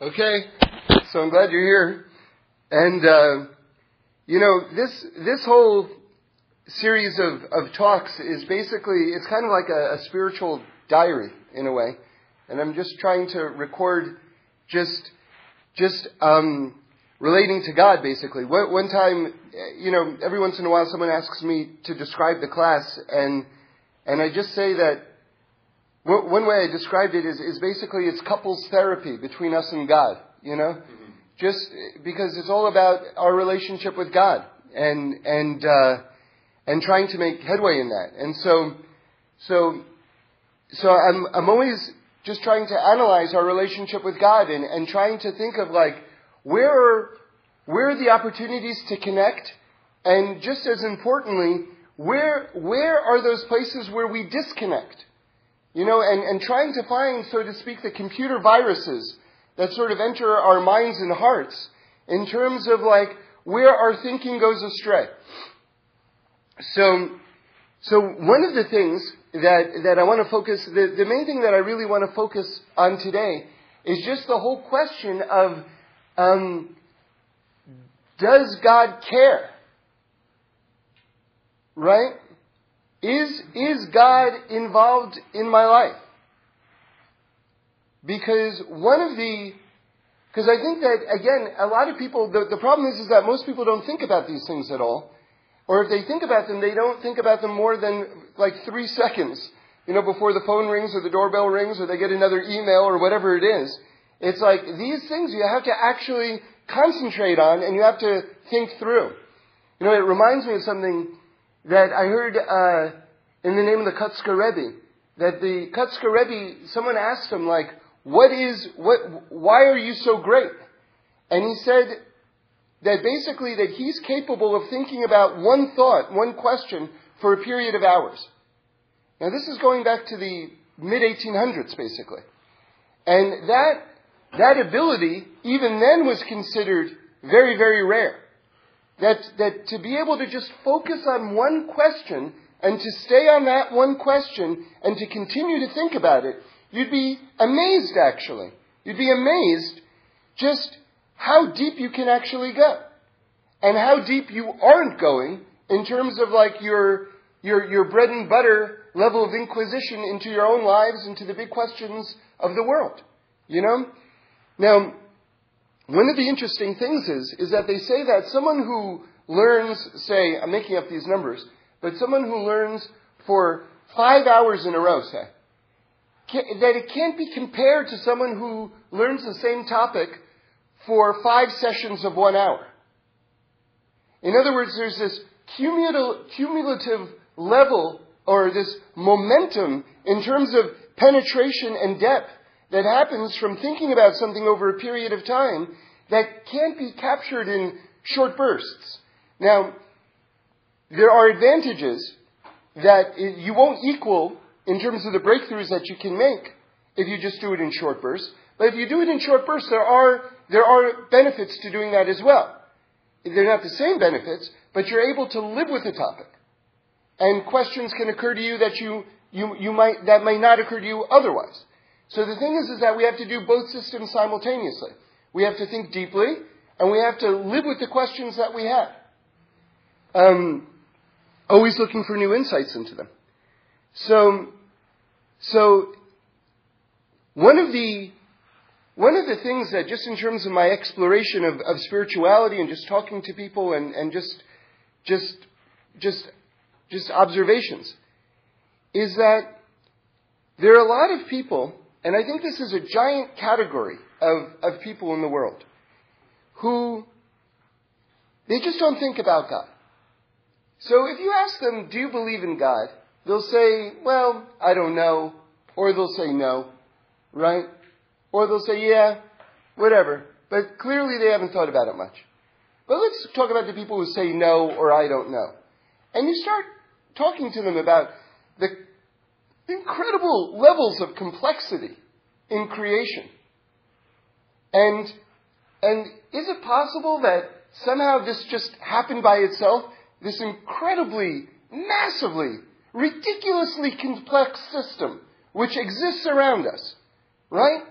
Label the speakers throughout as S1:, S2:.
S1: Okay, so I'm glad you're here. And, uh, you know, this, this whole series of, of talks is basically, it's kind of like a, a spiritual diary in a way. And I'm just trying to record just, just, um, relating to God basically. One, one time, you know, every once in a while someone asks me to describe the class and, and I just say that one way I described it is, is basically it's couples therapy between us and God, you know? Mm-hmm. Just because it's all about our relationship with God and, and, uh, and trying to make headway in that. And so, so, so I'm, I'm always just trying to analyze our relationship with God and, and trying to think of like, where are, where are the opportunities to connect? And just as importantly, where, where are those places where we disconnect? You know, and, and trying to find, so to speak, the computer viruses that sort of enter our minds and hearts in terms of like where our thinking goes astray. So, so one of the things that, that I want to focus, the, the main thing that I really want to focus on today is just the whole question of, um, does God care? Right? Is, is God involved in my life? Because one of the, because I think that, again, a lot of people, the, the problem is, is that most people don't think about these things at all. Or if they think about them, they don't think about them more than like three seconds, you know, before the phone rings or the doorbell rings or they get another email or whatever it is. It's like these things you have to actually concentrate on and you have to think through. You know, it reminds me of something that I heard uh, in the name of the Kotzker Rebbe, that the Kotzker Rebbe, someone asked him, like, what is, what, why are you so great? And he said that basically that he's capable of thinking about one thought, one question, for a period of hours. Now this is going back to the mid 1800s, basically. And that, that ability, even then was considered very, very rare. That, that to be able to just focus on one question and to stay on that one question and to continue to think about it, you'd be amazed actually. You'd be amazed just how deep you can actually go. And how deep you aren't going in terms of like your, your, your bread and butter level of inquisition into your own lives, into the big questions of the world. You know? Now, one of the interesting things is, is that they say that someone who learns, say, I'm making up these numbers, but someone who learns for five hours in a row, say, can, that it can't be compared to someone who learns the same topic for five sessions of one hour. In other words, there's this cumulative level or this momentum in terms of penetration and depth that happens from thinking about something over a period of time that can't be captured in short bursts. Now, there are advantages that you won't equal in terms of the breakthroughs that you can make if you just do it in short bursts. But if you do it in short bursts, there are, there are benefits to doing that as well. They're not the same benefits, but you're able to live with the topic. And questions can occur to you that you, you, you might, that may not occur to you otherwise. So the thing is, is that we have to do both systems simultaneously. We have to think deeply, and we have to live with the questions that we have. Um, always looking for new insights into them. So, so one of the one of the things that just in terms of my exploration of, of spirituality and just talking to people and, and just just just just observations is that there are a lot of people and I think this is a giant category of, of people in the world who they just don't think about God. So if you ask them, do you believe in God? They'll say, well, I don't know. Or they'll say no. Right? Or they'll say, yeah, whatever. But clearly they haven't thought about it much. But let's talk about the people who say no or I don't know. And you start talking to them about the incredible levels of complexity in creation. And, and is it possible that somehow this just happened by itself? This incredibly, massively, ridiculously complex system which exists around us, right?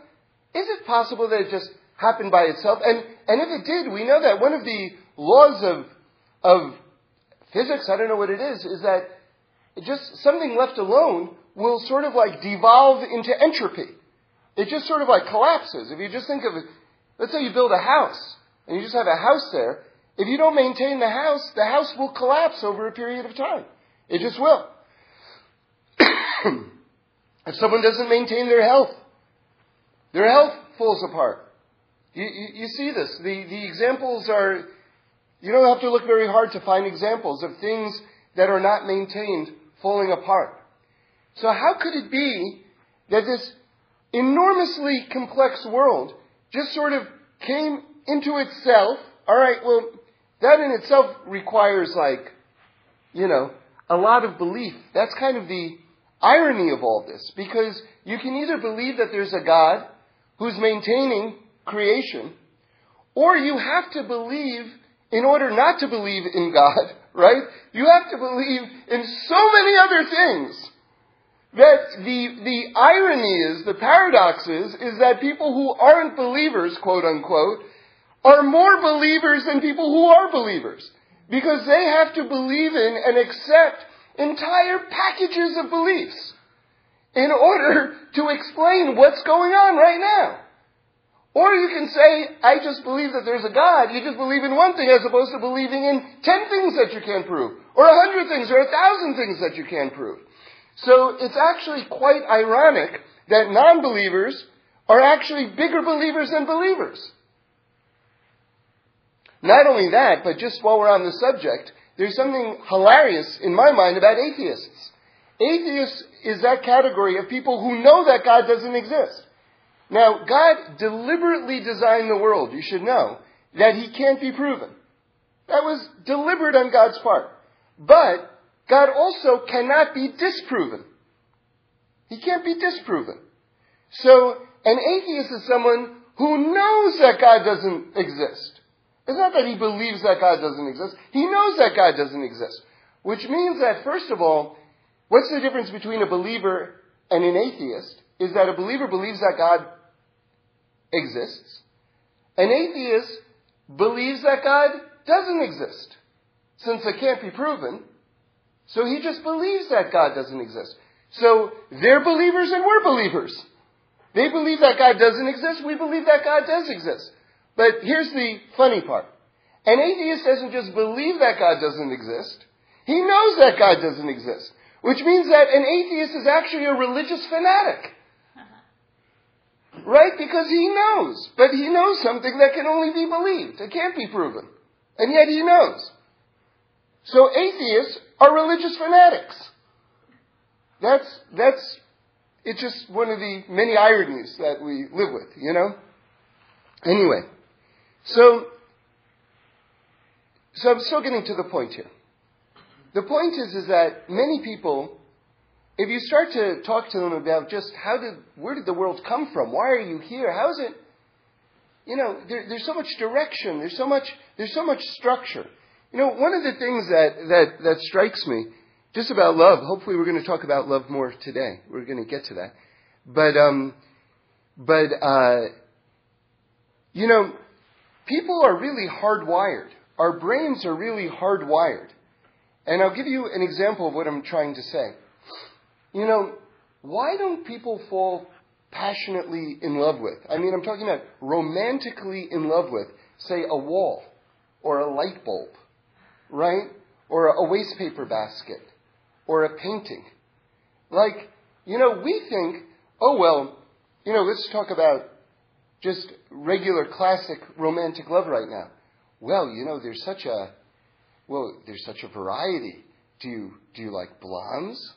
S1: Is it possible that it just happened by itself. And, and if it did, we know that one of the laws of, of physics, I don't know what it is, is that just something left alone will sort of like devolve into entropy. It just sort of like collapses. If you just think of it, let's say you build a house and you just have a house there. If you don't maintain the house, the house will collapse over a period of time. It just will. if someone doesn't maintain their health, their health falls apart. You, you, you, see this. The, the examples are, you don't have to look very hard to find examples of things that are not maintained falling apart. So how could it be that this enormously complex world just sort of came into itself? All right, well, that in itself requires like, you know, a lot of belief. That's kind of the irony of all this, because you can either believe that there's a God who's maintaining creation, or you have to believe in order not to believe in God, right? You have to believe in so many other things that the, the irony is, the paradox is, is that people who aren't believers, quote unquote, are more believers than people who are believers. Because they have to believe in and accept entire packages of beliefs in order to explain what's going on right now. Or you can say, I just believe that there's a God. You just believe in one thing as opposed to believing in ten things that you can't prove. Or a hundred things or a thousand things that you can't prove. So it's actually quite ironic that non-believers are actually bigger believers than believers. Not only that, but just while we're on the subject, there's something hilarious in my mind about atheists. Atheists is that category of people who know that God doesn't exist. Now, God deliberately designed the world, you should know, that He can't be proven. That was deliberate on God's part. But God also cannot be disproven. He can't be disproven. So, an atheist is someone who knows that God doesn't exist. It's not that he believes that God doesn't exist. He knows that God doesn't exist. Which means that, first of all, what's the difference between a believer and an atheist? Is that a believer believes that God exists. An atheist believes that God doesn't exist. Since it can't be proven, so he just believes that God doesn't exist. So they're believers and we're believers. They believe that God doesn't exist. We believe that God does exist. But here's the funny part. An atheist doesn't just believe that God doesn't exist. He knows that God doesn't exist. Which means that an atheist is actually a religious fanatic. Uh-huh. Right? Because he knows. But he knows something that can only be believed. It can't be proven. And yet he knows. So atheists are religious fanatics. That's, that's, it's just one of the many ironies that we live with, you know? Anyway, so, so I'm still getting to the point here. The point is, is that many people, if you start to talk to them about just how did, where did the world come from? Why are you here? How is it? You know, there, there's so much direction. There's so much, there's so much structure. You know, one of the things that, that, that strikes me just about love, hopefully we're going to talk about love more today. We're going to get to that. But, um, but, uh, you know, people are really hardwired. Our brains are really hardwired. And I'll give you an example of what I'm trying to say. You know, why don't people fall passionately in love with? I mean, I'm talking about romantically in love with, say, a wall or a light bulb right? Or a waste paper basket, or a painting. Like, you know, we think, oh well, you know, let's talk about just regular classic romantic love right now. Well, you know, there's such a, well, there's such a variety. Do you, do you like blondes?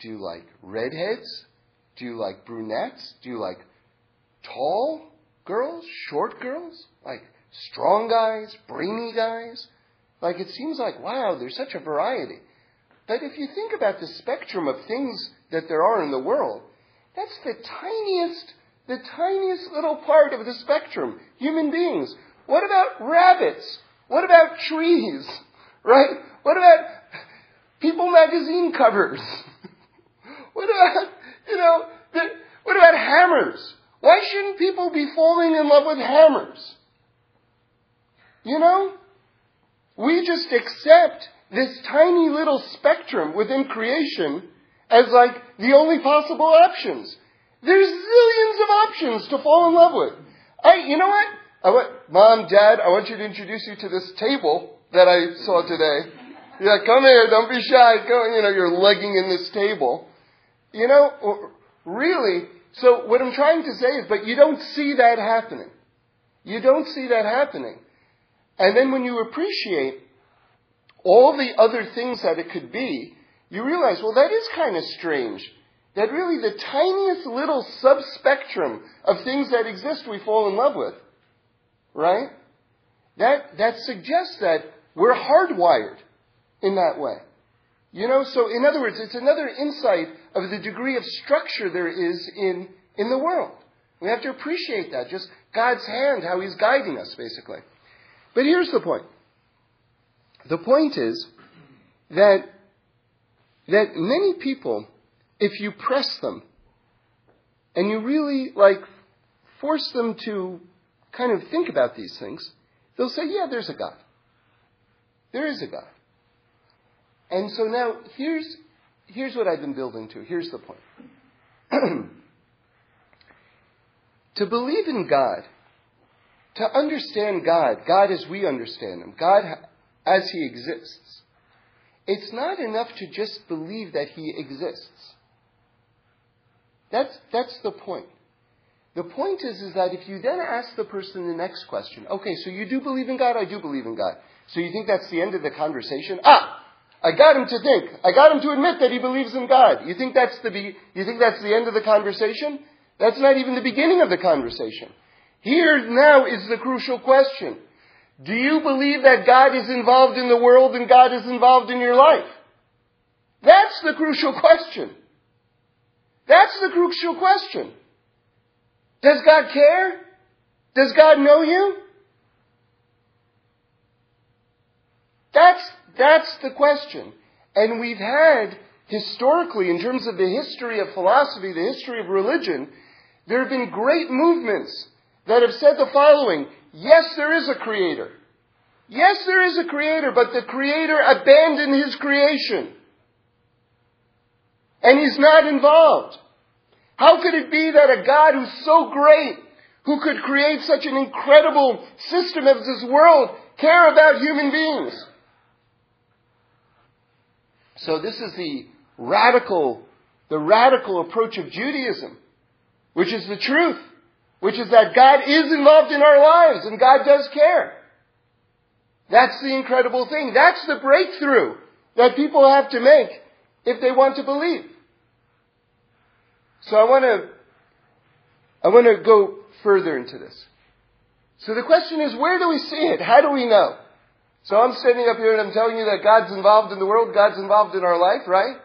S1: Do you like redheads? Do you like brunettes? Do you like tall girls, short girls? Like strong guys, brainy guys? Like it seems like, wow, there's such a variety. But if you think about the spectrum of things that there are in the world, that's the tiniest, the tiniest little part of the spectrum. Human beings. What about rabbits? What about trees? Right? What about People magazine covers? what about, you know, the, what about hammers? Why shouldn't people be falling in love with hammers? You know? We just accept this tiny little spectrum within creation as like the only possible options. There's zillions of options to fall in love with. I, you know what? I want, Mom, Dad, I want you to introduce you to this table that I saw today. Yeah, come here, don't be shy. Go, you know, you're legging in this table. You know, really, so what I'm trying to say is, but you don't see that happening. You don't see that happening. And then when you appreciate all the other things that it could be, you realize, well, that is kind of strange. That really the tiniest little subspectrum of things that exist we fall in love with. Right? That, that suggests that we're hardwired in that way. You know, so in other words, it's another insight of the degree of structure there is in, in the world. We have to appreciate that. Just God's hand, how He's guiding us, basically. But here's the point. The point is that, that many people, if you press them and you really like force them to kind of think about these things, they'll say, yeah, there's a God. There is a God. And so now here's, here's what I've been building to. Here's the point. to believe in God, to understand God, God as we understand Him, God as He exists, it's not enough to just believe that He exists. That's, that's the point. The point is, is that if you then ask the person the next question, okay, so you do believe in God? I do believe in God. So you think that's the end of the conversation? Ah, I got him to think. I got him to admit that he believes in God. You think that's the be- you think that's the end of the conversation? That's not even the beginning of the conversation. Here now is the crucial question. Do you believe that God is involved in the world and God is involved in your life? That's the crucial question. That's the crucial question. Does God care? Does God know you? That's that's the question. And we've had, historically, in terms of the history of philosophy, the history of religion, there have been great movements that have said the following Yes, there is a creator. Yes, there is a creator, but the creator abandoned his creation. And he's not involved. How could it be that a God who's so great, who could create such an incredible system as this world, care about human beings? So this is the radical, the radical approach of Judaism, which is the truth, which is that God is involved in our lives and God does care. That's the incredible thing. That's the breakthrough that people have to make if they want to believe. So I want to, I want to go further into this. So the question is, where do we see it? How do we know? So I'm standing up here and I'm telling you that God's involved in the world, God's involved in our life, right?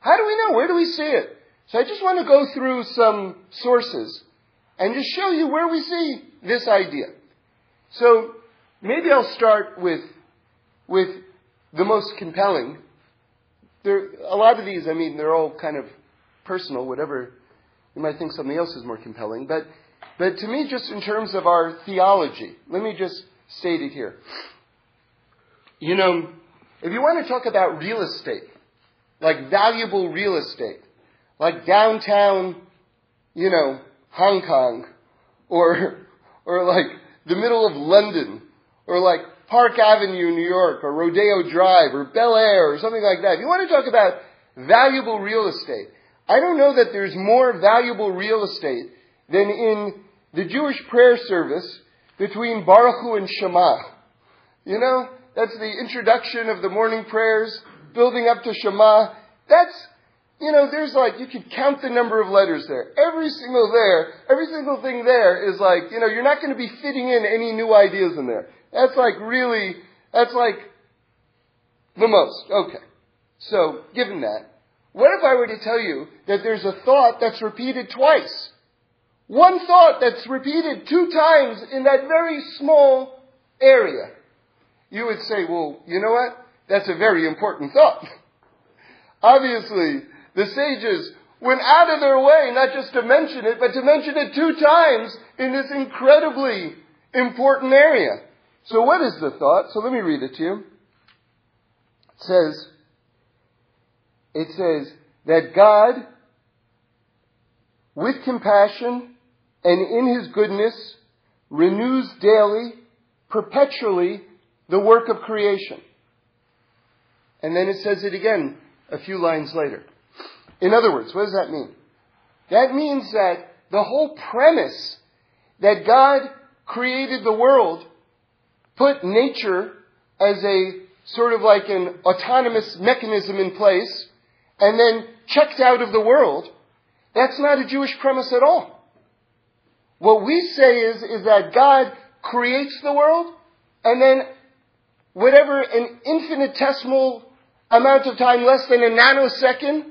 S1: How do we know? Where do we see it? So I just want to go through some sources and just show you where we see this idea. So maybe I'll start with, with the most compelling. There, a lot of these, I mean, they're all kind of personal, whatever. You might think something else is more compelling. But, but to me, just in terms of our theology, let me just state it here. You know, if you want to talk about real estate, like valuable real estate, like downtown, you know, Hong Kong, or, or like the middle of London, or like Park Avenue, New York, or Rodeo Drive, or Bel Air, or something like that. If you want to talk about valuable real estate, I don't know that there's more valuable real estate than in the Jewish prayer service between Barchu and Shema. You know, that's the introduction of the morning prayers, building up to Shema. That's, you know, there's like, you could count the number of letters there. Every single there, every single thing there is like, you know, you're not going to be fitting in any new ideas in there. That's like really, that's like the most. Okay. So, given that, what if I were to tell you that there's a thought that's repeated twice? One thought that's repeated two times in that very small area you would say, well, you know what? That's a very important thought. Obviously, the sages went out of their way not just to mention it, but to mention it two times in this incredibly important area. So what is the thought? So let me read it to you. It says, it says that God, with compassion and in his goodness, renews daily, perpetually, the work of creation. And then it says it again a few lines later. In other words, what does that mean? That means that the whole premise that God created the world, put nature as a sort of like an autonomous mechanism in place, and then checked out of the world, that's not a Jewish premise at all. What we say is, is that God creates the world, and then whatever an infinitesimal amount of time, less than a nanosecond,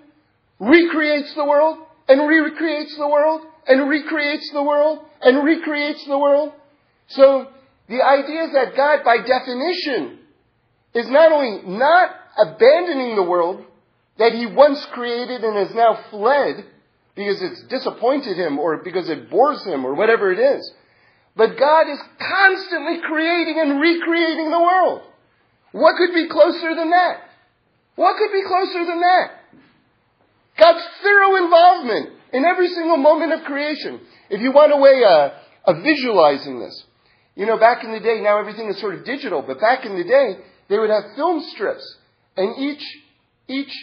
S1: recreates the world, and recreates the world, and recreates the world, and recreates the world. So, the idea is that God, by definition, is not only not abandoning the world that he once created and has now fled because it's disappointed him or because it bores him or whatever it is, but God is constantly creating and recreating the world. What could be closer than that? What could be closer than that? God's thorough involvement in every single moment of creation. If you want a way uh, of visualizing this, you know, back in the day, now everything is sort of digital, but back in the day, they would have film strips, and each, each,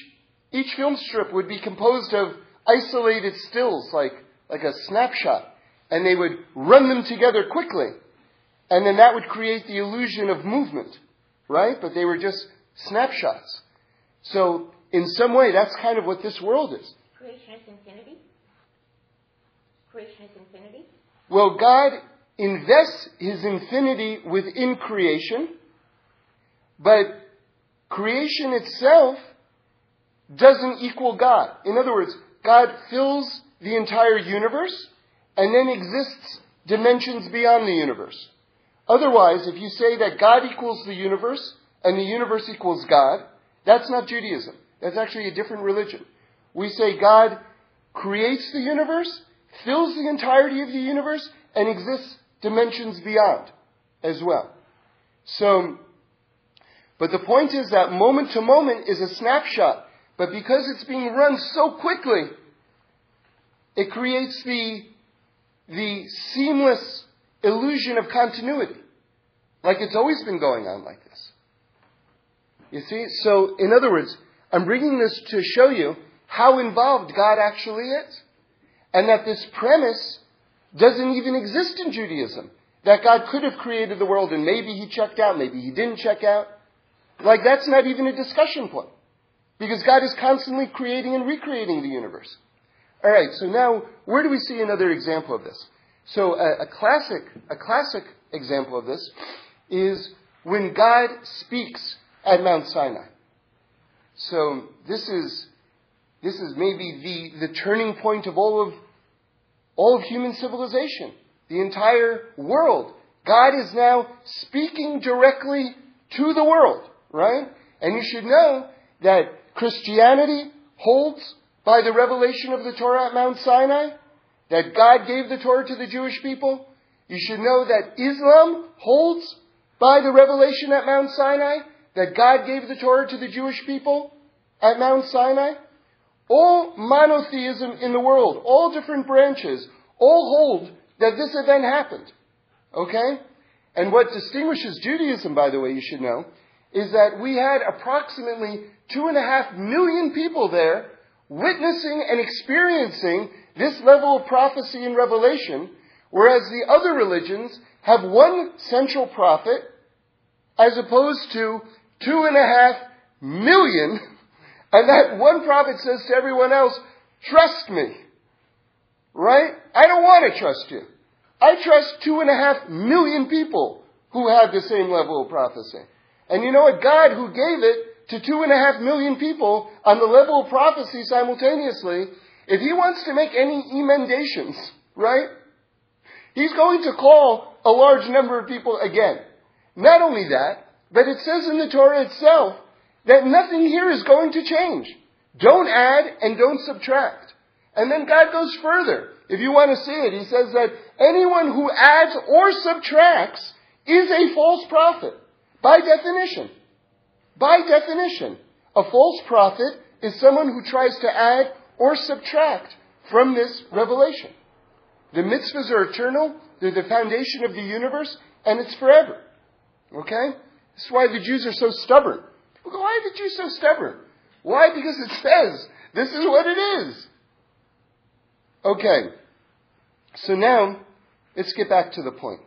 S1: each film strip would be composed of isolated stills, like, like a snapshot, and they would run them together quickly, and then that would create the illusion of movement, right? But they were just snapshots. So, in some way, that's kind of what this world is.
S2: Creation is infinity? Creation is infinity?
S1: Well, God invests his infinity within creation, but creation itself doesn't equal God. In other words, God fills the entire universe and then exists dimensions beyond the universe. Otherwise, if you say that God equals the universe and the universe equals God, that's not Judaism. That's actually a different religion. We say God creates the universe, fills the entirety of the universe, and exists dimensions beyond as well. So, but the point is that moment to moment is a snapshot. But because it's being run so quickly, it creates the, the seamless illusion of continuity. Like it's always been going on like this. You see? So, in other words, I'm bringing this to show you how involved God actually is. And that this premise doesn't even exist in Judaism. That God could have created the world and maybe he checked out, maybe he didn't check out. Like that's not even a discussion point. Because God is constantly creating and recreating the universe. Alright, so now where do we see another example of this? So a, a classic, a classic example of this is when God speaks at Mount Sinai. So this is, this is maybe the, the turning point of all of all of human civilization, the entire world. God is now speaking directly to the world, right? And you should know that Christianity holds by the revelation of the Torah at Mount Sinai, that God gave the Torah to the Jewish people. You should know that Islam holds by the revelation at Mount Sinai, that God gave the Torah to the Jewish people at Mount Sinai. All monotheism in the world, all different branches, all hold that this event happened. Okay? And what distinguishes Judaism, by the way, you should know, is that we had approximately two and a half million people there witnessing and experiencing this level of prophecy and revelation, whereas the other religions have one central prophet as opposed to two and a half million and that one prophet says to everyone else, trust me. Right? I don't want to trust you. I trust two and a half million people who have the same level of prophecy. And you know what? God who gave it to two and a half million people on the level of prophecy simultaneously, if he wants to make any emendations, right? He's going to call a large number of people again. Not only that, but it says in the Torah itself that nothing here is going to change. Don't add and don't subtract. And then God goes further. If you want to see it, he says that anyone who adds or subtracts is a false prophet. By definition. By definition. A false prophet is someone who tries to add or subtract from this revelation. The mitzvahs are eternal, they're the foundation of the universe, and it's forever. Okay? This is why the Jews are so stubborn. Why are the Jews so stubborn? Why? Because it says this is what it is. Okay. So now, let's get back to the point.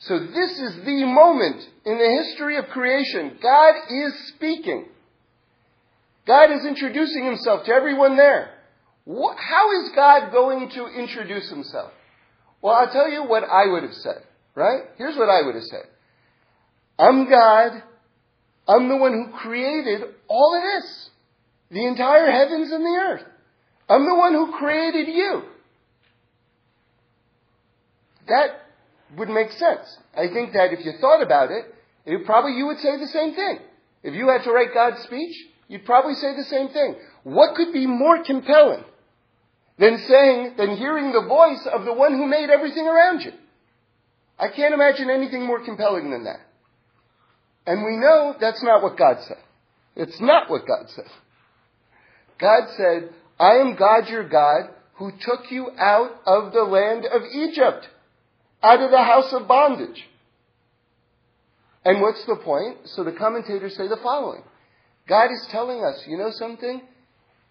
S1: So this is the moment in the history of creation. God is speaking. God is introducing himself to everyone there. How is God going to introduce himself? Well, I'll tell you what I would have said, right? Here's what I would have said. I'm God. I'm the one who created all of this. The entire heavens and the earth. I'm the one who created you. That would make sense. I think that if you thought about it, it probably you would say the same thing. If you had to write God's speech, you'd probably say the same thing. What could be more compelling than saying, than hearing the voice of the one who made everything around you? I can't imagine anything more compelling than that. And we know that's not what God said. It's not what God said. God said, I am God your God who took you out of the land of Egypt out of the house of bondage. And what's the point? So the commentators say the following God is telling us, you know something?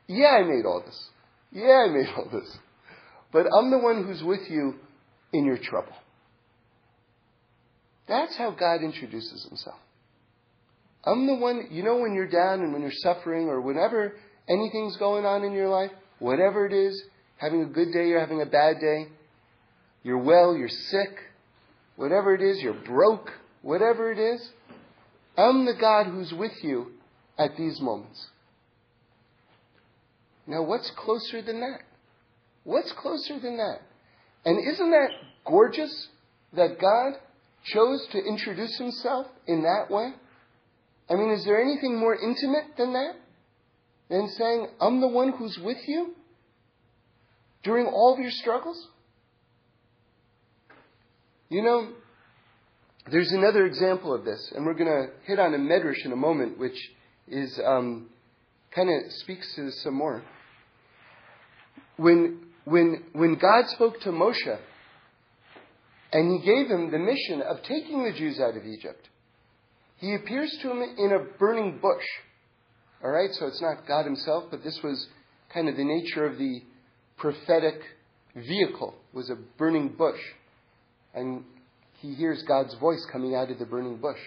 S1: Yeah, I made all this. Yeah, I made all this. But I'm the one who's with you in your trouble. That's how God introduces himself. I'm the one, you know, when you're down and when you're suffering or whenever anything's going on in your life, whatever it is, having a good day you're having a bad day, you're well, you're sick, whatever it is, you're broke, whatever it is. I'm the God who's with you at these moments. Now, what's closer than that? What's closer than that? And isn't that gorgeous that God chose to introduce himself in that way? I mean, is there anything more intimate than that? Than saying, I'm the one who's with you during all of your struggles? You know, there's another example of this, and we're going to hit on a medrash in a moment, which is um, kind of speaks to this some more. When when when God spoke to Moshe, and He gave him the mission of taking the Jews out of Egypt, He appears to him in a burning bush. All right, so it's not God Himself, but this was kind of the nature of the prophetic vehicle was a burning bush and he hears God's voice coming out of the burning bush.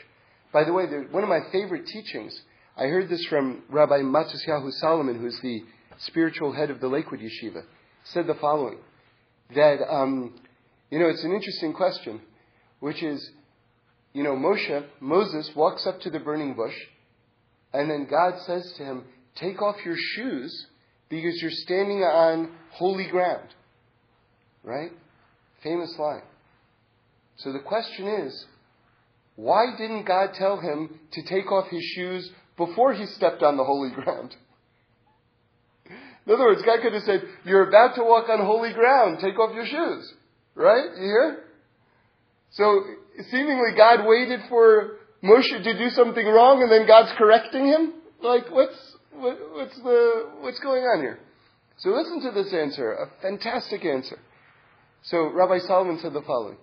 S1: By the way, one of my favorite teachings, I heard this from Rabbi Matisyahu Solomon, who's the spiritual head of the Lakewood Yeshiva, said the following that, um, you know, it's an interesting question, which is, you know, Moshe, Moses walks up to the burning bush, and then God says to him, Take off your shoes because you're standing on holy ground. Right? Famous line. So the question is, why didn't God tell him to take off his shoes before he stepped on the holy ground? In other words, God could have said, You're about to walk on holy ground, take off your shoes. Right? You hear? So, seemingly God waited for Moshe to do something wrong and then God's correcting him? Like, what's, what, what's the, what's going on here? So listen to this answer, a fantastic answer. So Rabbi Solomon said the following.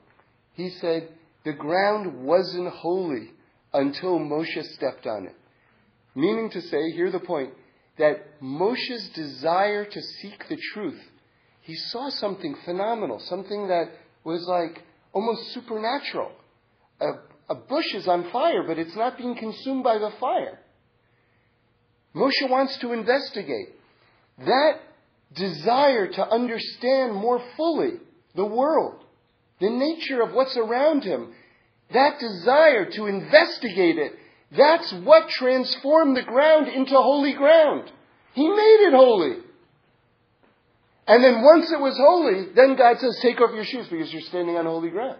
S1: He said, the ground wasn't holy until Moshe stepped on it. Meaning to say, hear the point, that Moshe's desire to seek the truth, he saw something phenomenal, something that was like almost supernatural. A, a bush is on fire, but it's not being consumed by the fire. Moshe wants to investigate. That desire to understand more fully the world the nature of what's around him, that desire to investigate it, that's what transformed the ground into holy ground. He made it holy. And then once it was holy, then God says, take off your shoes because you're standing on holy ground.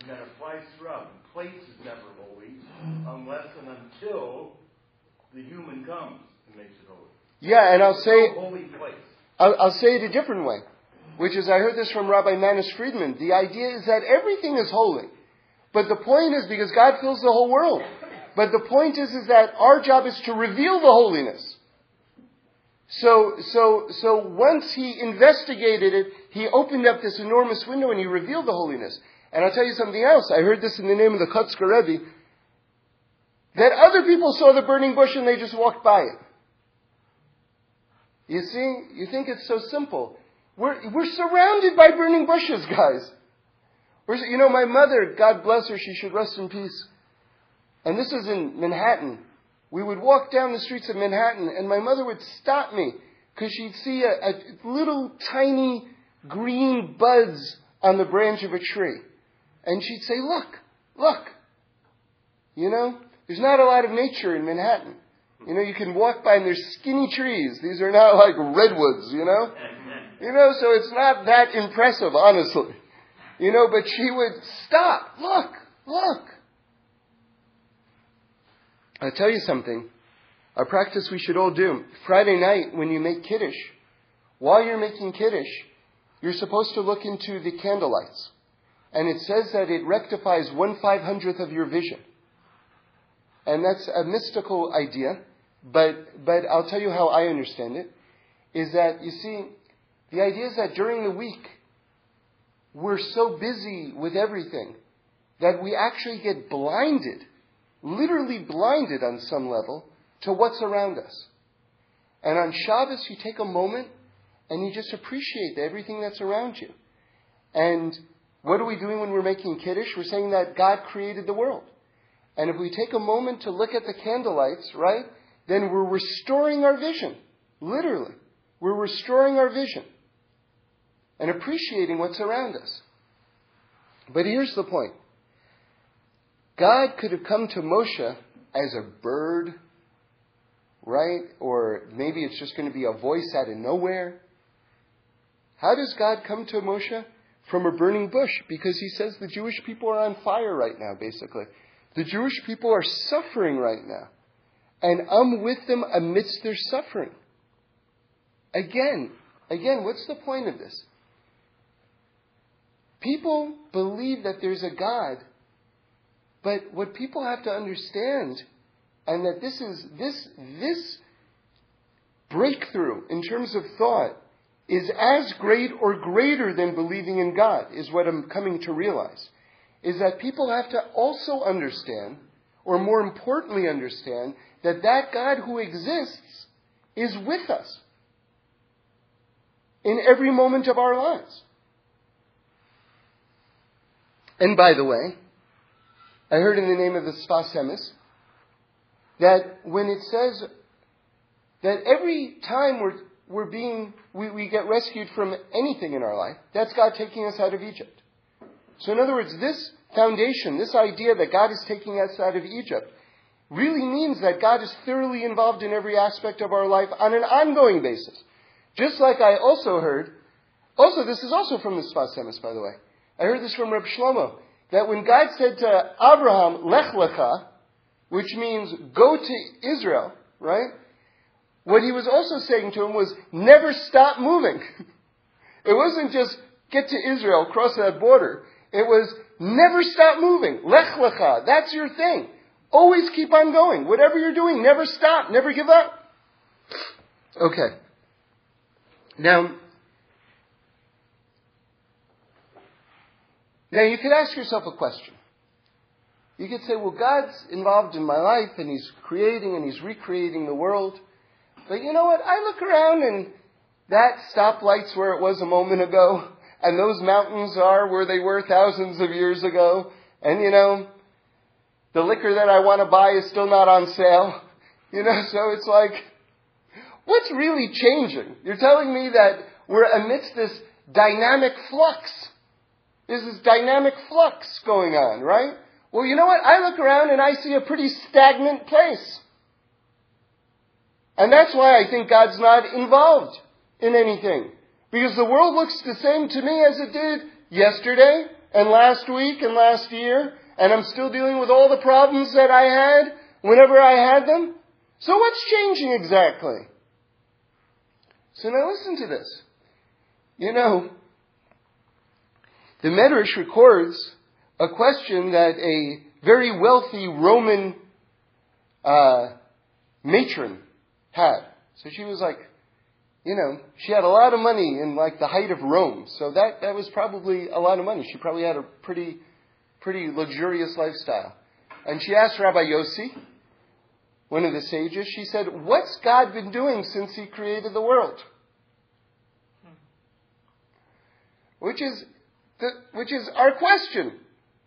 S3: And that applies throughout. Place is never holy unless and until the human comes and makes it holy.
S1: Yeah, and I'll say,
S3: holy place.
S1: I'll, I'll say it a different way, which is I heard this from Rabbi Manis Friedman. The idea is that everything is holy. But the point is because God fills the whole world. But the point is, is that our job is to reveal the holiness. So, so, so once he investigated it, he opened up this enormous window and he revealed the holiness. And I'll tell you something else. I heard this in the name of the Kotzker Rebbe. That other people saw the burning bush and they just walked by it. You see, you think it's so simple. We're, we're surrounded by burning bushes, guys. We're, you know, my mother, God bless her, she should rest in peace. And this is in Manhattan. We would walk down the streets of Manhattan, and my mother would stop me because she'd see a, a little tiny green buds on the branch of a tree. And she'd say, Look, look. You know, there's not a lot of nature in Manhattan. You know, you can walk by and there's skinny trees. These are not like redwoods, you know? You know, so it's not that impressive, honestly. You know, but she would stop. Look, look. I'll tell you something. A practice we should all do. Friday night, when you make Kiddush, while you're making Kiddush, you're supposed to look into the candlelights. And it says that it rectifies one five hundredth of your vision. And that's a mystical idea. But, but I'll tell you how I understand it, is that, you see, the idea is that during the week, we're so busy with everything that we actually get blinded, literally blinded on some level, to what's around us. And on Shabbos, you take a moment and you just appreciate everything that's around you. And what are we doing when we're making Kiddush? We're saying that God created the world. And if we take a moment to look at the candlelights, right, then we're restoring our vision. Literally. We're restoring our vision and appreciating what's around us. But here's the point God could have come to Moshe as a bird, right? Or maybe it's just going to be a voice out of nowhere. How does God come to Moshe? From a burning bush, because he says the Jewish people are on fire right now, basically. The Jewish people are suffering right now and I'm with them amidst their suffering. Again, again, what's the point of this? People believe that there's a God, but what people have to understand, and that this is this this breakthrough in terms of thought is as great or greater than believing in God, is what I'm coming to realize. Is that people have to also understand, or more importantly understand, that that God who exists is with us in every moment of our lives. And by the way, I heard in the name of the Sfas Emes that when it says that every time we're, we're being, we, we get rescued from anything in our life, that's God taking us out of Egypt. So in other words, this foundation, this idea that God is taking us out of Egypt, really means that God is thoroughly involved in every aspect of our life on an ongoing basis. Just like I also heard, also this is also from the Sfas Emes, by the way. I heard this from Reb Shlomo, that when God said to Abraham, Lech Lecha, which means go to Israel, right? What he was also saying to him was never stop moving. it wasn't just get to Israel, cross that border. It was never stop moving. Lech Lecha, that's your thing. Always keep on going. Whatever you're doing, never stop, never give up. Okay. Now, now you could ask yourself a question. You could say, well, God's involved in my life and He's creating and He's recreating the world. But you know what? I look around and that stoplight's where it was a moment ago, and those mountains are where they were thousands of years ago, and you know, the liquor that I want to buy is still not on sale. You know, so it's like, what's really changing? You're telling me that we're amidst this dynamic flux. There's this dynamic flux going on, right? Well, you know what? I look around and I see a pretty stagnant place. And that's why I think God's not involved in anything. Because the world looks the same to me as it did yesterday and last week and last year and I'm still dealing with all the problems that I had whenever I had them. So what's changing exactly? So now listen to this. You know, the Medrash records a question that a very wealthy Roman uh, matron had. So she was like, you know, she had a lot of money in like the height of Rome. So that, that was probably a lot of money. She probably had a pretty, pretty luxurious lifestyle. And she asked Rabbi Yossi, one of the sages, she said, What's God been doing since He created the world? Which is, which is our question.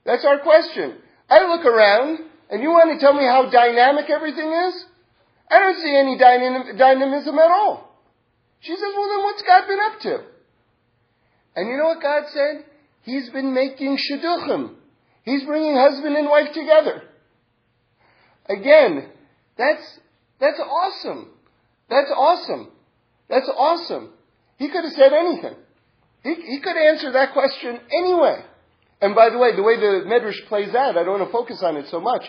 S1: That's our question. I look around, and you want to tell me how dynamic everything is? I don't see any dynam- dynamism at all. She says, well then what's God been up to? And you know what God said? He's been making shidduchim. He's bringing husband and wife together. Again, that's, that's awesome. That's awesome. That's awesome. He could have said anything. He, he could answer that question anyway. And by the way, the way the Medrash plays out, I don't want to focus on it so much.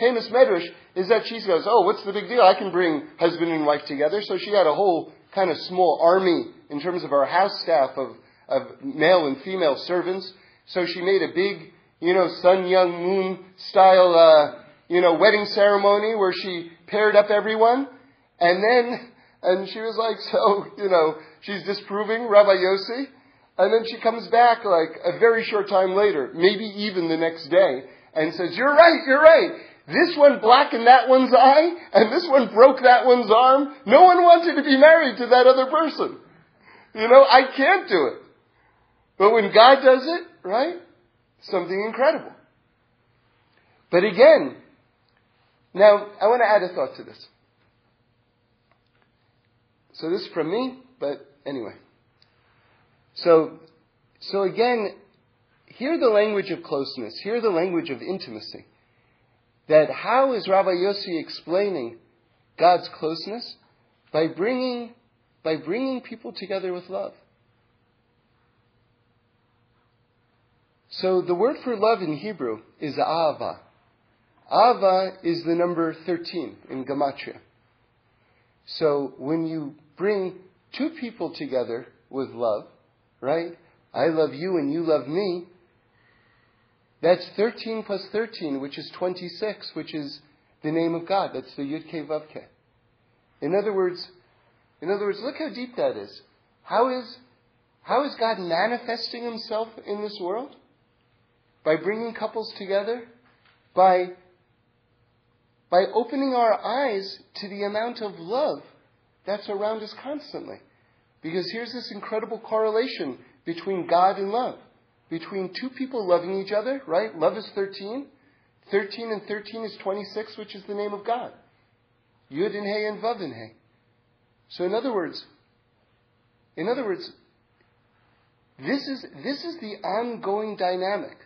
S1: Famous Medrash is that she goes, oh, what's the big deal? I can bring husband and wife together. So she had a whole kind of small army in terms of our house staff of, of male and female servants. So she made a big, you know, Sun Myung Moon style, uh, you know, wedding ceremony where she paired up everyone. And then, and she was like, so, you know, she's disproving Rabbi Yossi. And then she comes back like a very short time later, maybe even the next day, and says, you're right, you're right. This one blackened that one's eye, and this one broke that one's arm. No one wanted to be married to that other person. You know, I can't do it. But when God does it, right? Something incredible. But again, now I want to add a thought to this. So this is from me, but anyway. So, so again, hear the language of closeness, hear the language of intimacy. That how is Rabbi Yossi explaining God's closeness? By bringing, by bringing people together with love. So the word for love in Hebrew is ava. Ava is the number 13 in Gematria. So when you bring two people together with love, right? I love you and you love me. That's 13 plus 13, which is 26, which is the name of God. That's the Yud Ke Vav. In other words, in other words, look how deep that is. How is, how is God manifesting himself in this world? By bringing couples together? By, by opening our eyes to the amount of love that's around us constantly. Because here's this incredible correlation between God and love. Between two people loving each other, right? Love is 13. 13 and 13 is 26, which is the name of God. Yud and Hey and Vav and Hey. So in other words, in other words, this is, this is the ongoing dynamic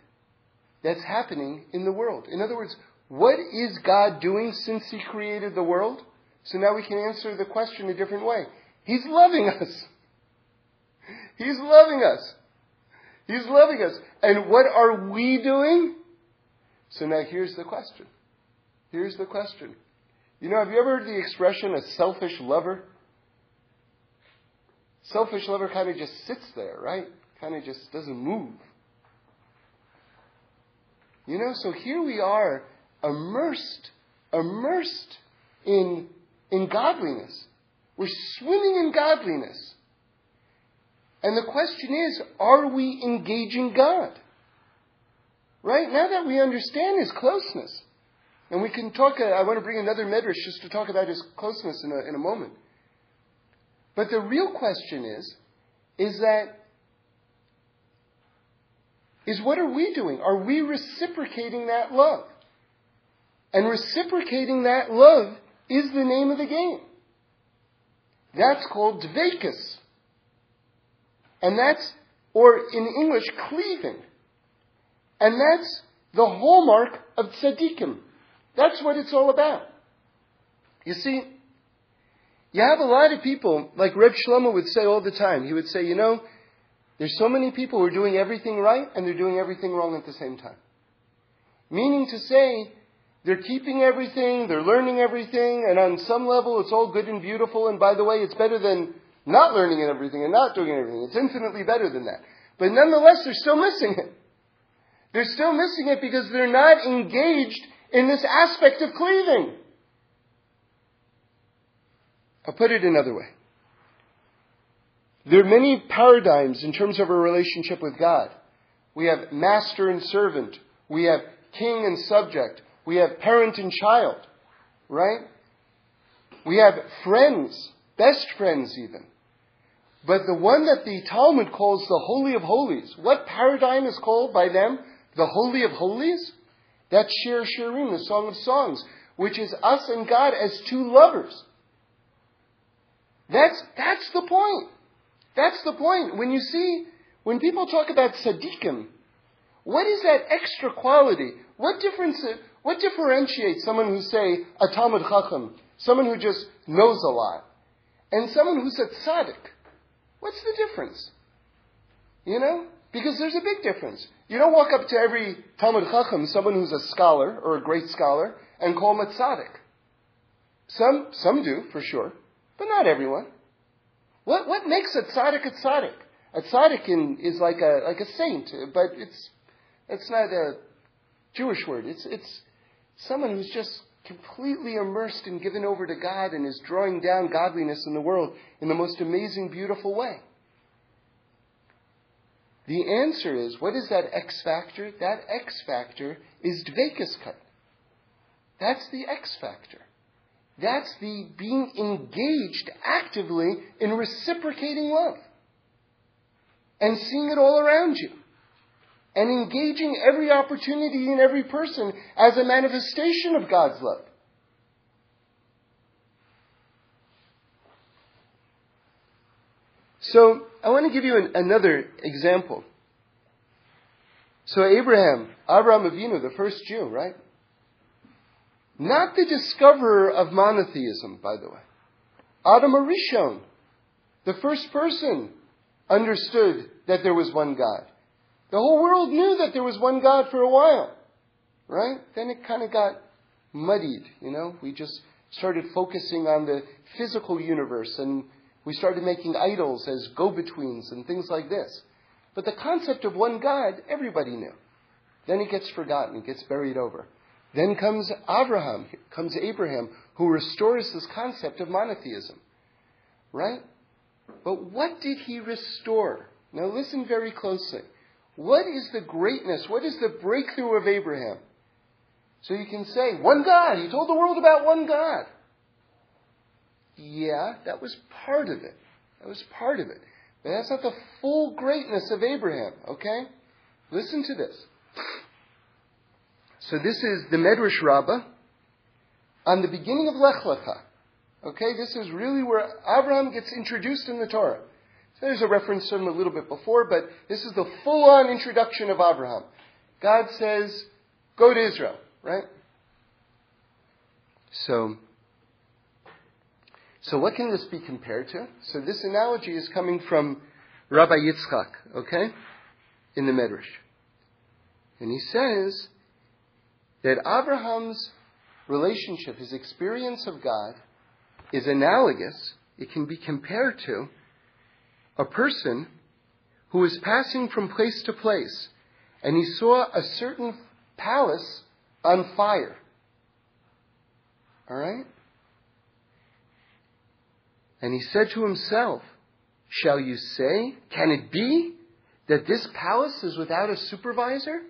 S1: that's happening in the world. In other words, what is God doing since He created the world? So now we can answer the question a different way. He's loving us. He's loving us. He's loving us. And what are we doing? So now here's the question. Here's the question. You know, have you ever heard the expression a selfish lover? Selfish lover kind of just sits there, right? Kind of just doesn't move. You know, so here we are immersed, immersed in, in godliness. We're swimming in godliness. And the question is, are we engaging God? Right? Now that we understand His closeness, and we can talk, uh, I want to bring another medrash just to talk about His closeness in a, in a moment. But the real question is, is that, is what are we doing? Are we reciprocating that love? And reciprocating that love is the name of the game. That's called dvekas. And that's, or in English, cleaving. And that's the hallmark of tzaddikim. That's what it's all about. You see, you have a lot of people, like Reb Shlomo would say all the time. He would say, you know, there's so many people who are doing everything right and they're doing everything wrong at the same time. Meaning to say, they're keeping everything, they're learning everything, and on some level it's all good and beautiful, and by the way, it's better than not learning everything and not doing everything. It's infinitely better than that. But nonetheless, they're still missing it. They're still missing it because they're not engaged in this aspect of cleaving. I'll put it another way. There are many paradigms in terms of our relationship with God. We have master and servant. We have king and subject. We have parent and child. Right? We have friends, best friends even. But the one that the Talmud calls the Holy of Holies, what paradigm is called by them the Holy of Holies? That's Shir Shirim, the Song of Songs, which is us and God as two lovers. That's, that's the point. That's the point. When you see, when people talk about tzaddikim, what is that extra quality? What difference, what differentiates someone who say a Talmud Chacham, someone who just knows a lot, and someone who's a tzaddik? What's the difference? You know? Because there's a big difference. You don't walk up to every Talmud Chacham, someone who's a scholar or a great scholar, and call him a tzaddik. Some, some do, for sure, but not everyone. What, what makes a tzaddik a tzaddik? A tzaddik in, is like a, like a saint, but it's, it's not a Jewish word. It's, it's someone who's just completely immersed and given over to God and is drawing down godliness in the world in the most amazing, beautiful way. The answer is, what is that X factor? That X factor is Dvekiskat. That's the X factor. That's the being engaged actively in reciprocating love. And seeing it all around you. And engaging every opportunity in every person as a manifestation of God's love. So, I want to give you an, another example. So, Abraham, Abraham Avinu, the first Jew, right? Not the discoverer of monotheism, by the way. Adam Arishon, the first person, understood that there was one God. The whole world knew that there was one God for a while, right? Then it kind of got muddied, you know? We just started focusing on the physical universe and we started making idols as go betweens and things like this. But the concept of one God, everybody knew. Then it gets forgotten, it gets buried over. Then comes Abraham, comes Abraham, who restores this concept of monotheism. Right? But what did he restore? Now listen very closely. What is the greatness? What is the breakthrough of Abraham? So you can say, one God. He told the world about one God. Yeah, that was part of it. That was part of it. But that's not the full greatness of Abraham, okay? Listen to this. So this is the Medrash Rabbah on the beginning of Lech Lecha. Okay, this is really where Abraham gets introduced in the Torah. There's a reference to him a little bit before, but this is the full-on introduction of Abraham. God says, "Go to Israel," right? So, so what can this be compared to? So this analogy is coming from Rabbi Yitzchak, okay, in the Medrash, and he says that Abraham's relationship, his experience of God, is analogous, it can be compared to a person who was passing from place to place and he saw a certain palace on fire. All right? And he said to himself, Shall you say, can it be that this palace is without a supervisor?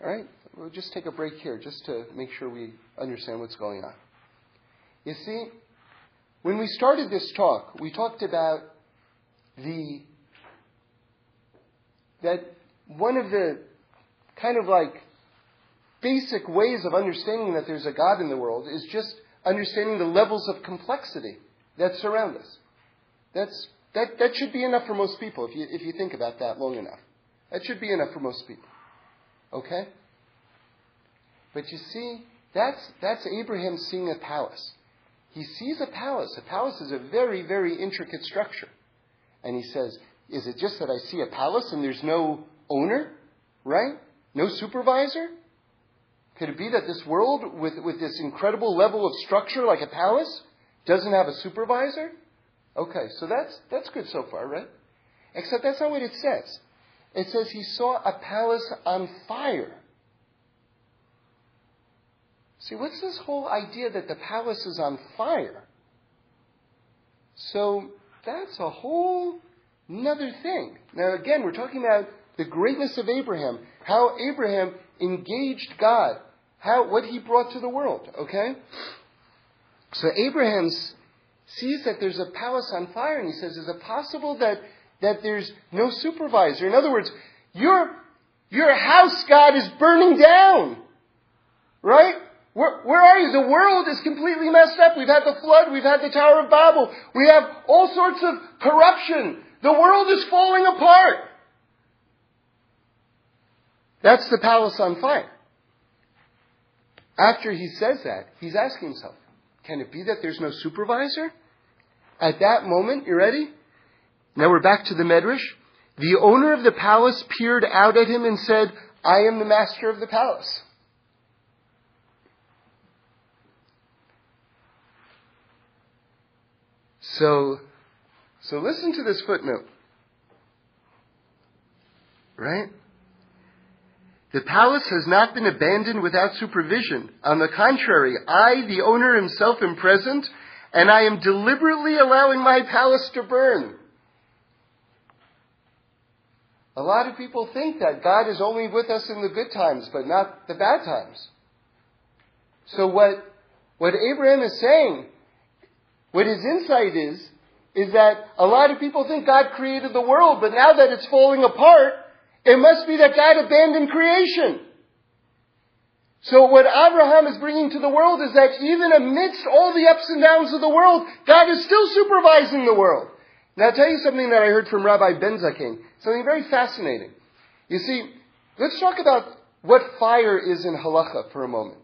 S1: All right? We'll just take a break here just to make sure we understand what's going on. You see, when we started this talk, we talked about the that one of the kind of like basic ways of understanding that there's a God in the world is just understanding the levels of complexity that surround us. That's, that, that should be enough for most people if you, if you think about that long enough. That should be enough for most people. Okay? But you see, that's, that's Abraham seeing a palace. He sees a palace. A palace is a very, very intricate structure. And he says, Is it just that I see a palace and there's no owner? Right? No supervisor? Could it be that this world, with, with this incredible level of structure like a palace, doesn't have a supervisor? Okay, so that's, that's good so far, right? Except that's not what it says. It says he saw a palace on fire. See, what's this whole idea that the palace is on fire? So that's a whole another thing. Now, again, we're talking about the greatness of Abraham, how Abraham engaged God, how what he brought to the world. Okay, so Abraham sees that there's a palace on fire, and he says, "Is it possible that that there's no supervisor?" In other words, your your house, God, is burning down, right? Where, where, are you? The world is completely messed up. We've had the flood. We've had the Tower of Babel. We have all sorts of corruption. The world is falling apart. That's the palace on fire. After he says that, he's asking himself, can it be that there's no supervisor? At that moment, you ready? Now we're back to the Medrash. The owner of the palace peered out at him and said, I am the master of the palace. So, so listen to this footnote. Right? The palace has not been abandoned without supervision. On the contrary, I, the owner himself, am present, and I am deliberately allowing my palace to burn. A lot of people think that God is only with us in the good times, but not the bad times. So what, what Abraham is saying what his insight is, is that a lot of people think God created the world, but now that it's falling apart, it must be that God abandoned creation. So what Abraham is bringing to the world is that even amidst all the ups and downs of the world, God is still supervising the world. Now I'll tell you something that I heard from Rabbi Ben Zaken, something very fascinating. You see, let's talk about what fire is in halacha for a moment,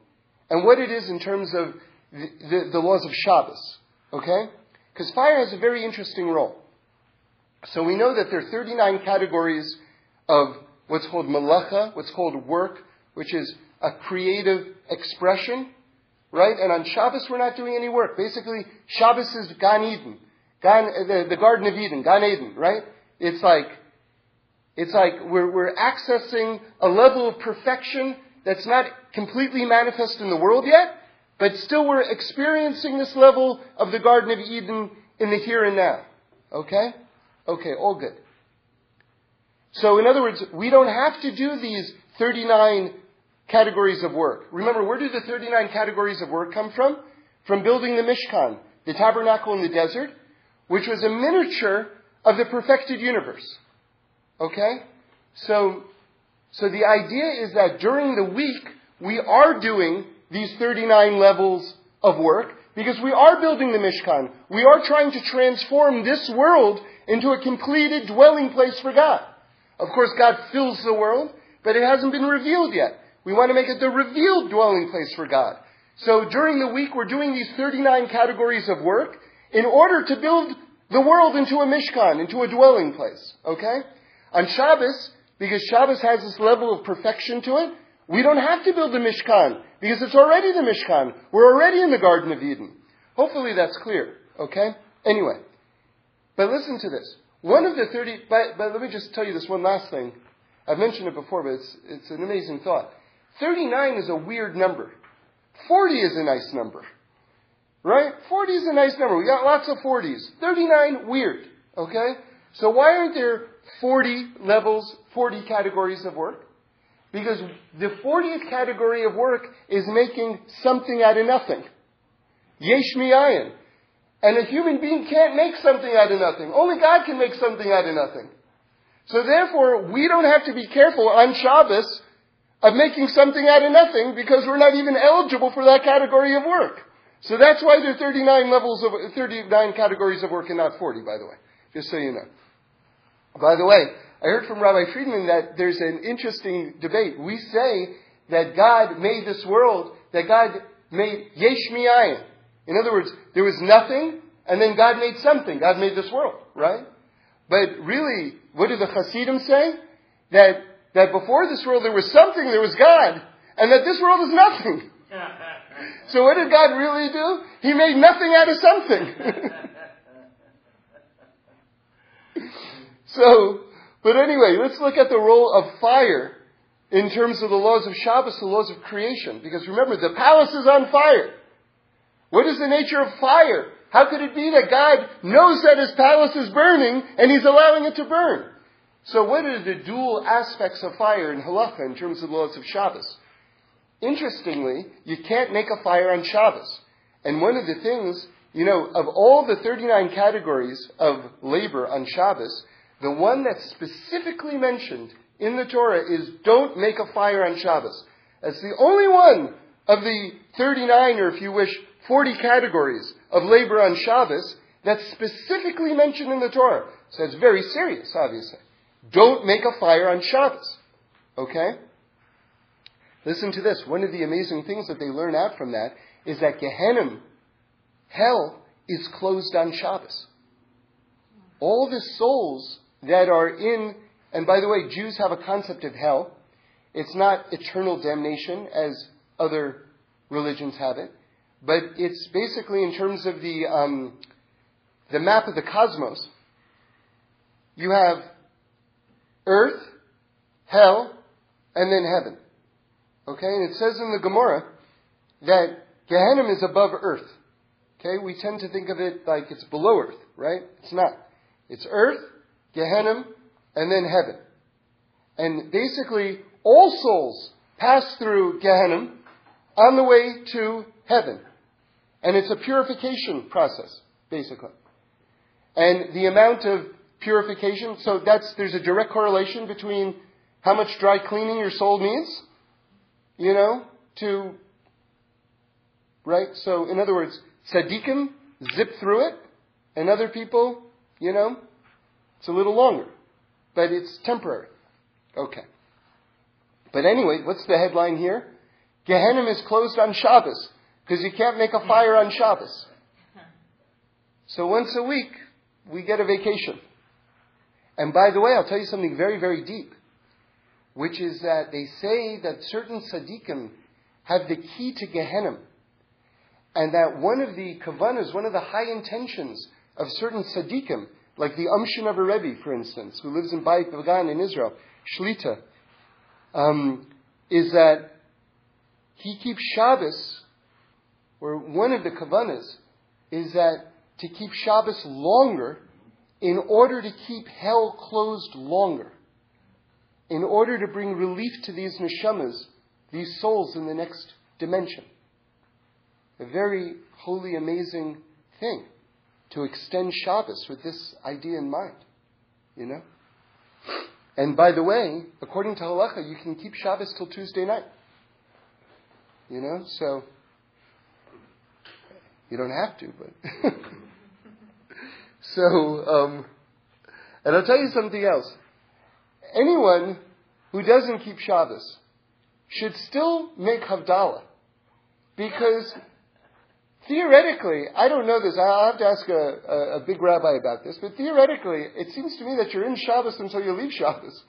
S1: and what it is in terms of the, the, the laws of Shabbos. Okay? Because fire has a very interesting role. So we know that there are 39 categories of what's called malacha, what's called work, which is a creative expression, right? And on Shabbos we're not doing any work. Basically, Shabbos is Gan Eden, Gan, the, the Garden of Eden, Gan Eden, right? It's like, it's like we're, we're accessing a level of perfection that's not completely manifest in the world yet, but still we're experiencing this level of the Garden of Eden in the here and now. Okay? Okay, all good. So in other words, we don't have to do these 39 categories of work. Remember, where do the 39 categories of work come from? From building the Mishkan, the tabernacle in the desert, which was a miniature of the perfected universe. Okay? So, so the idea is that during the week, we are doing these 39 levels of work because we are building the Mishkan. We are trying to transform this world into a completed dwelling place for God. Of course, God fills the world, but it hasn't been revealed yet. We want to make it the revealed dwelling place for God. So during the week, we're doing these 39 categories of work in order to build the world into a Mishkan, into a dwelling place. Okay? On Shabbos, because Shabbos has this level of perfection to it, we don't have to build the Mishkan because it's already the Mishkan. We're already in the Garden of Eden. Hopefully that's clear. Okay? Anyway. But listen to this. One of the 30, but, but let me just tell you this one last thing. I've mentioned it before, but it's, it's an amazing thought. 39 is a weird number. 40 is a nice number. Right? 40 is a nice number. We got lots of 40s. 39, weird. Okay? So why aren't there 40 levels, 40 categories of work? Because the 40th category of work is making something out of nothing. Yesh miyayin. And a human being can't make something out of nothing. Only God can make something out of nothing. So therefore, we don't have to be careful on Shabbos of making something out of nothing because we're not even eligible for that category of work. So that's why there are 39 levels of, 39 categories of work and not 40, by the way. Just so you know. By the way, I heard from Rabbi Friedman that there's an interesting debate. We say that God made this world, that God made yesh mi'ayin. In other words, there was nothing, and then God made something. God made this world, right? But really, what do the Hasidim say? That, that before this world there was something, there was God, and that this world is nothing. so what did God really do? He made nothing out of something. So, but anyway, let's look at the role of fire in terms of the laws of Shabbos, the laws of creation. Because remember, the palace is on fire. What is the nature of fire? How could it be that God knows that his palace is burning and he's allowing it to burn? So what are the dual aspects of fire in halacha in terms of the laws of Shabbos? Interestingly, you can't make a fire on Shabbos. And one of the things, you know, of all the 39 categories of labor on Shabbos, the one that's specifically mentioned in the Torah is don't make a fire on Shabbos. That's the only one of the 39, or if you wish, 40 categories of labor on Shabbos that's specifically mentioned in the Torah. So it's very serious, obviously. Don't make a fire on Shabbos. Okay? Listen to this. One of the amazing things that they learn out from that is that Gehenna, hell, is closed on Shabbos. All the souls that are in, and by the way, Jews have a concept of hell. It's not eternal damnation as other religions have it, but it's basically in terms of the, um, the map of the cosmos. You have earth, hell, and then heaven. Okay, and it says in the Gemara that Gehenna is above earth. Okay, we tend to think of it like it's below earth, right? It's not. It's earth, Gehenna, and then heaven. And basically, all souls pass through Gehenna on the way to heaven. And it's a purification process, basically. And the amount of purification, so that's, there's a direct correlation between how much dry cleaning your soul needs, you know, to, right? So, in other words, tzaddikim zip through it, and other people, you know, it's a little longer. But it's temporary. Okay. But anyway, what's the headline here? Gehenna is closed on Shabbos, because you can't make a fire on Shabbos. So once a week, we get a vacation. And by the way, I'll tell you something very, very deep, which is that they say that certain tzaddikim have the key to Gehenna, and that one of the kavanas, one of the high intentions of certain tzaddikim, like the Amshinover Rebbe, for instance, who lives in Bayit Vegan in Israel, Shlita, um, is that he keeps Shabbos, or one of the kavanas is that to keep Shabbos longer in order to keep hell closed longer, in order to bring relief to these neshamas, these souls in the next dimension. A very holy, amazing thing to extend Shabbos with this idea in mind, you know? And by the way, according to halacha, you can keep Shabbos till Tuesday night. You know, so you don't have to, but So, um, and I'll tell you something else. Anyone who doesn't keep Shabbos should still make Havdalah. Because theoretically, I don't know this, I'll have to ask a, a, a, big rabbi about this, but theoretically, it seems to me that you're in Shabbos until you leave Shabbos.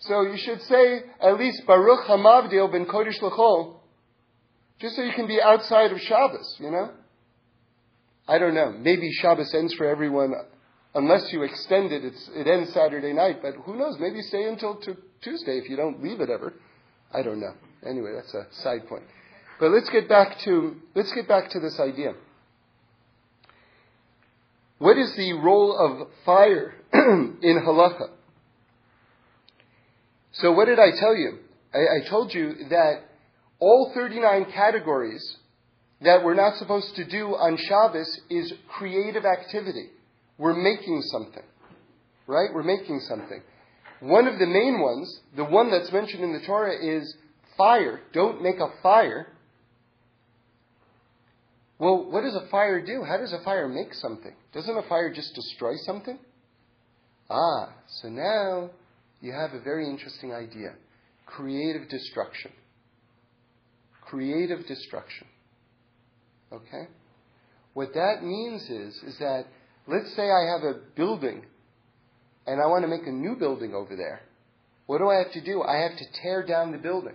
S1: So you should say at least Baruch Hamavdil ben Kodesh L'chol, just so you can be outside of Shabbos, you know? I don't know. Maybe Shabbos ends for everyone. Unless you extend it, it ends Saturday night. But who knows? Maybe stay until t- Tuesday if you don't leave it ever. I don't know. Anyway, that's a side point. But let's get back to let's get back to this idea. What is the role of fire in halacha? So what did I tell you? I, I told you that all 39 categories that we're not supposed to do on Shabbos is creative activity. We're making something. Right? We're making something. One of the main ones, the one that's mentioned in the Torah is fire. Don't make a fire. Well, what does a fire do? How does a fire make something? Doesn't a fire just destroy something? Ah, so now you have a very interesting idea. Creative destruction. Creative destruction. Okay? What that means is, is that let's say I have a building and I want to make a new building over there. What do I have to do? I have to tear down the building.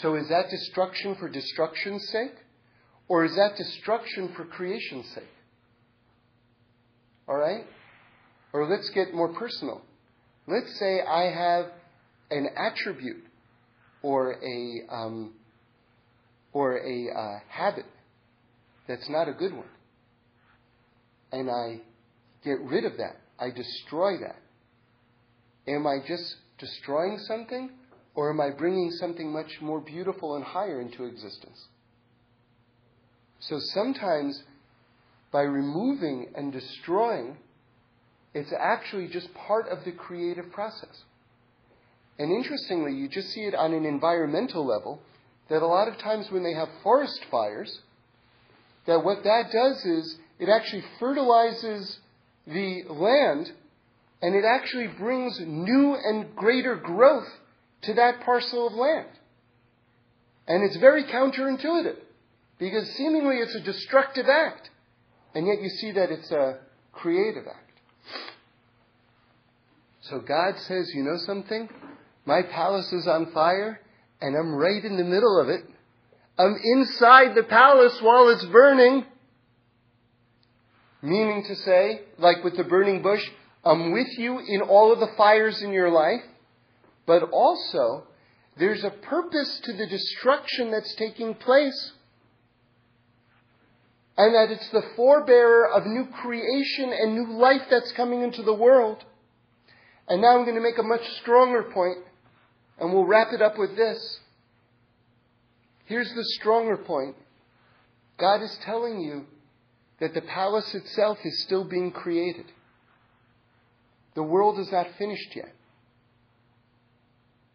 S1: So is that destruction for destruction's sake? Or is that destruction for creation's sake? All right? Or let's get more personal. Let's say I have an attribute or a, um, or a uh, habit that's not a good one. And I get rid of that. I destroy that. Am I just destroying something or am I bringing something much more beautiful and higher into existence? So sometimes by removing and destroying, it's actually just part of the creative process. And interestingly, you just see it on an environmental level that a lot of times when they have forest fires, that what that does is it actually fertilizes the land and it actually brings new and greater growth to that parcel of land. And it's very counterintuitive because seemingly it's a destructive act, and yet you see that it's a creative act. So God says, You know something? My palace is on fire, and I'm right in the middle of it. I'm inside the palace while it's burning. Meaning to say, like with the burning bush, I'm with you in all of the fires in your life, but also there's a purpose to the destruction that's taking place. And that it's the forebearer of new creation and new life that's coming into the world. And now I'm going to make a much stronger point, and we'll wrap it up with this. Here's the stronger point God is telling you that the palace itself is still being created. The world is not finished yet.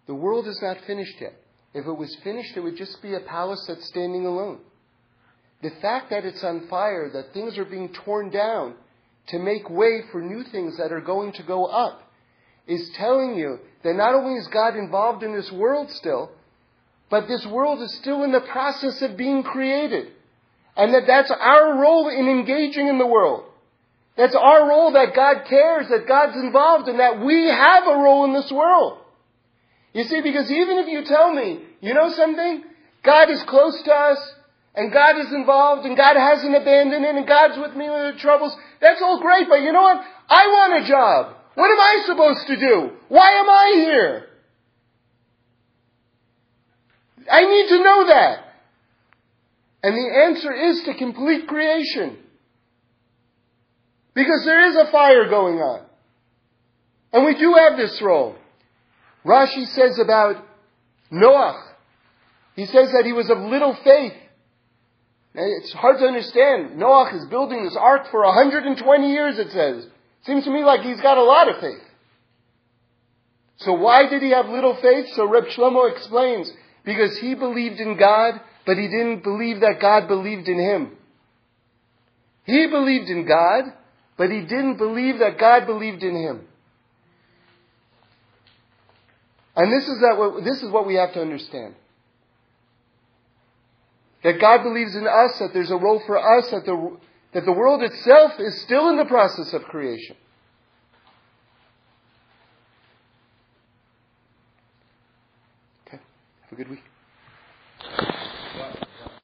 S1: The world is not finished yet. If it was finished, it would just be a palace that's standing alone. The fact that it's on fire, that things are being torn down to make way for new things that are going to go up, is telling you that not only is God involved in this world still, but this world is still in the process of being created. And that that's our role in engaging in the world. That's our role that God cares, that God's involved, and that we have a role in this world. You see, because even if you tell me, you know something? God is close to us, and God is involved, and God hasn't abandoned it, and God's with me with the troubles, that's all great, but you know what? I want a job. What am I supposed to do? Why am I here? I need to know that. And the answer is to complete creation. Because there is a fire going on. And we do have this role. Rashi says about Noah, he says that he was of little faith. It's hard to understand. Noah is building this ark for 120 years, it says. Seems to me like he's got a lot of faith. So why did he have little faith? So Reb Shlomo explains, because he believed in God, but he didn't believe that God believed in him. He believed in God, but he didn't believe that God believed in him. And this is, that, this is what we have to understand. That God believes in us, that there's a role for us, that the, that the world itself is still in the process of creation. Okay, have a good week.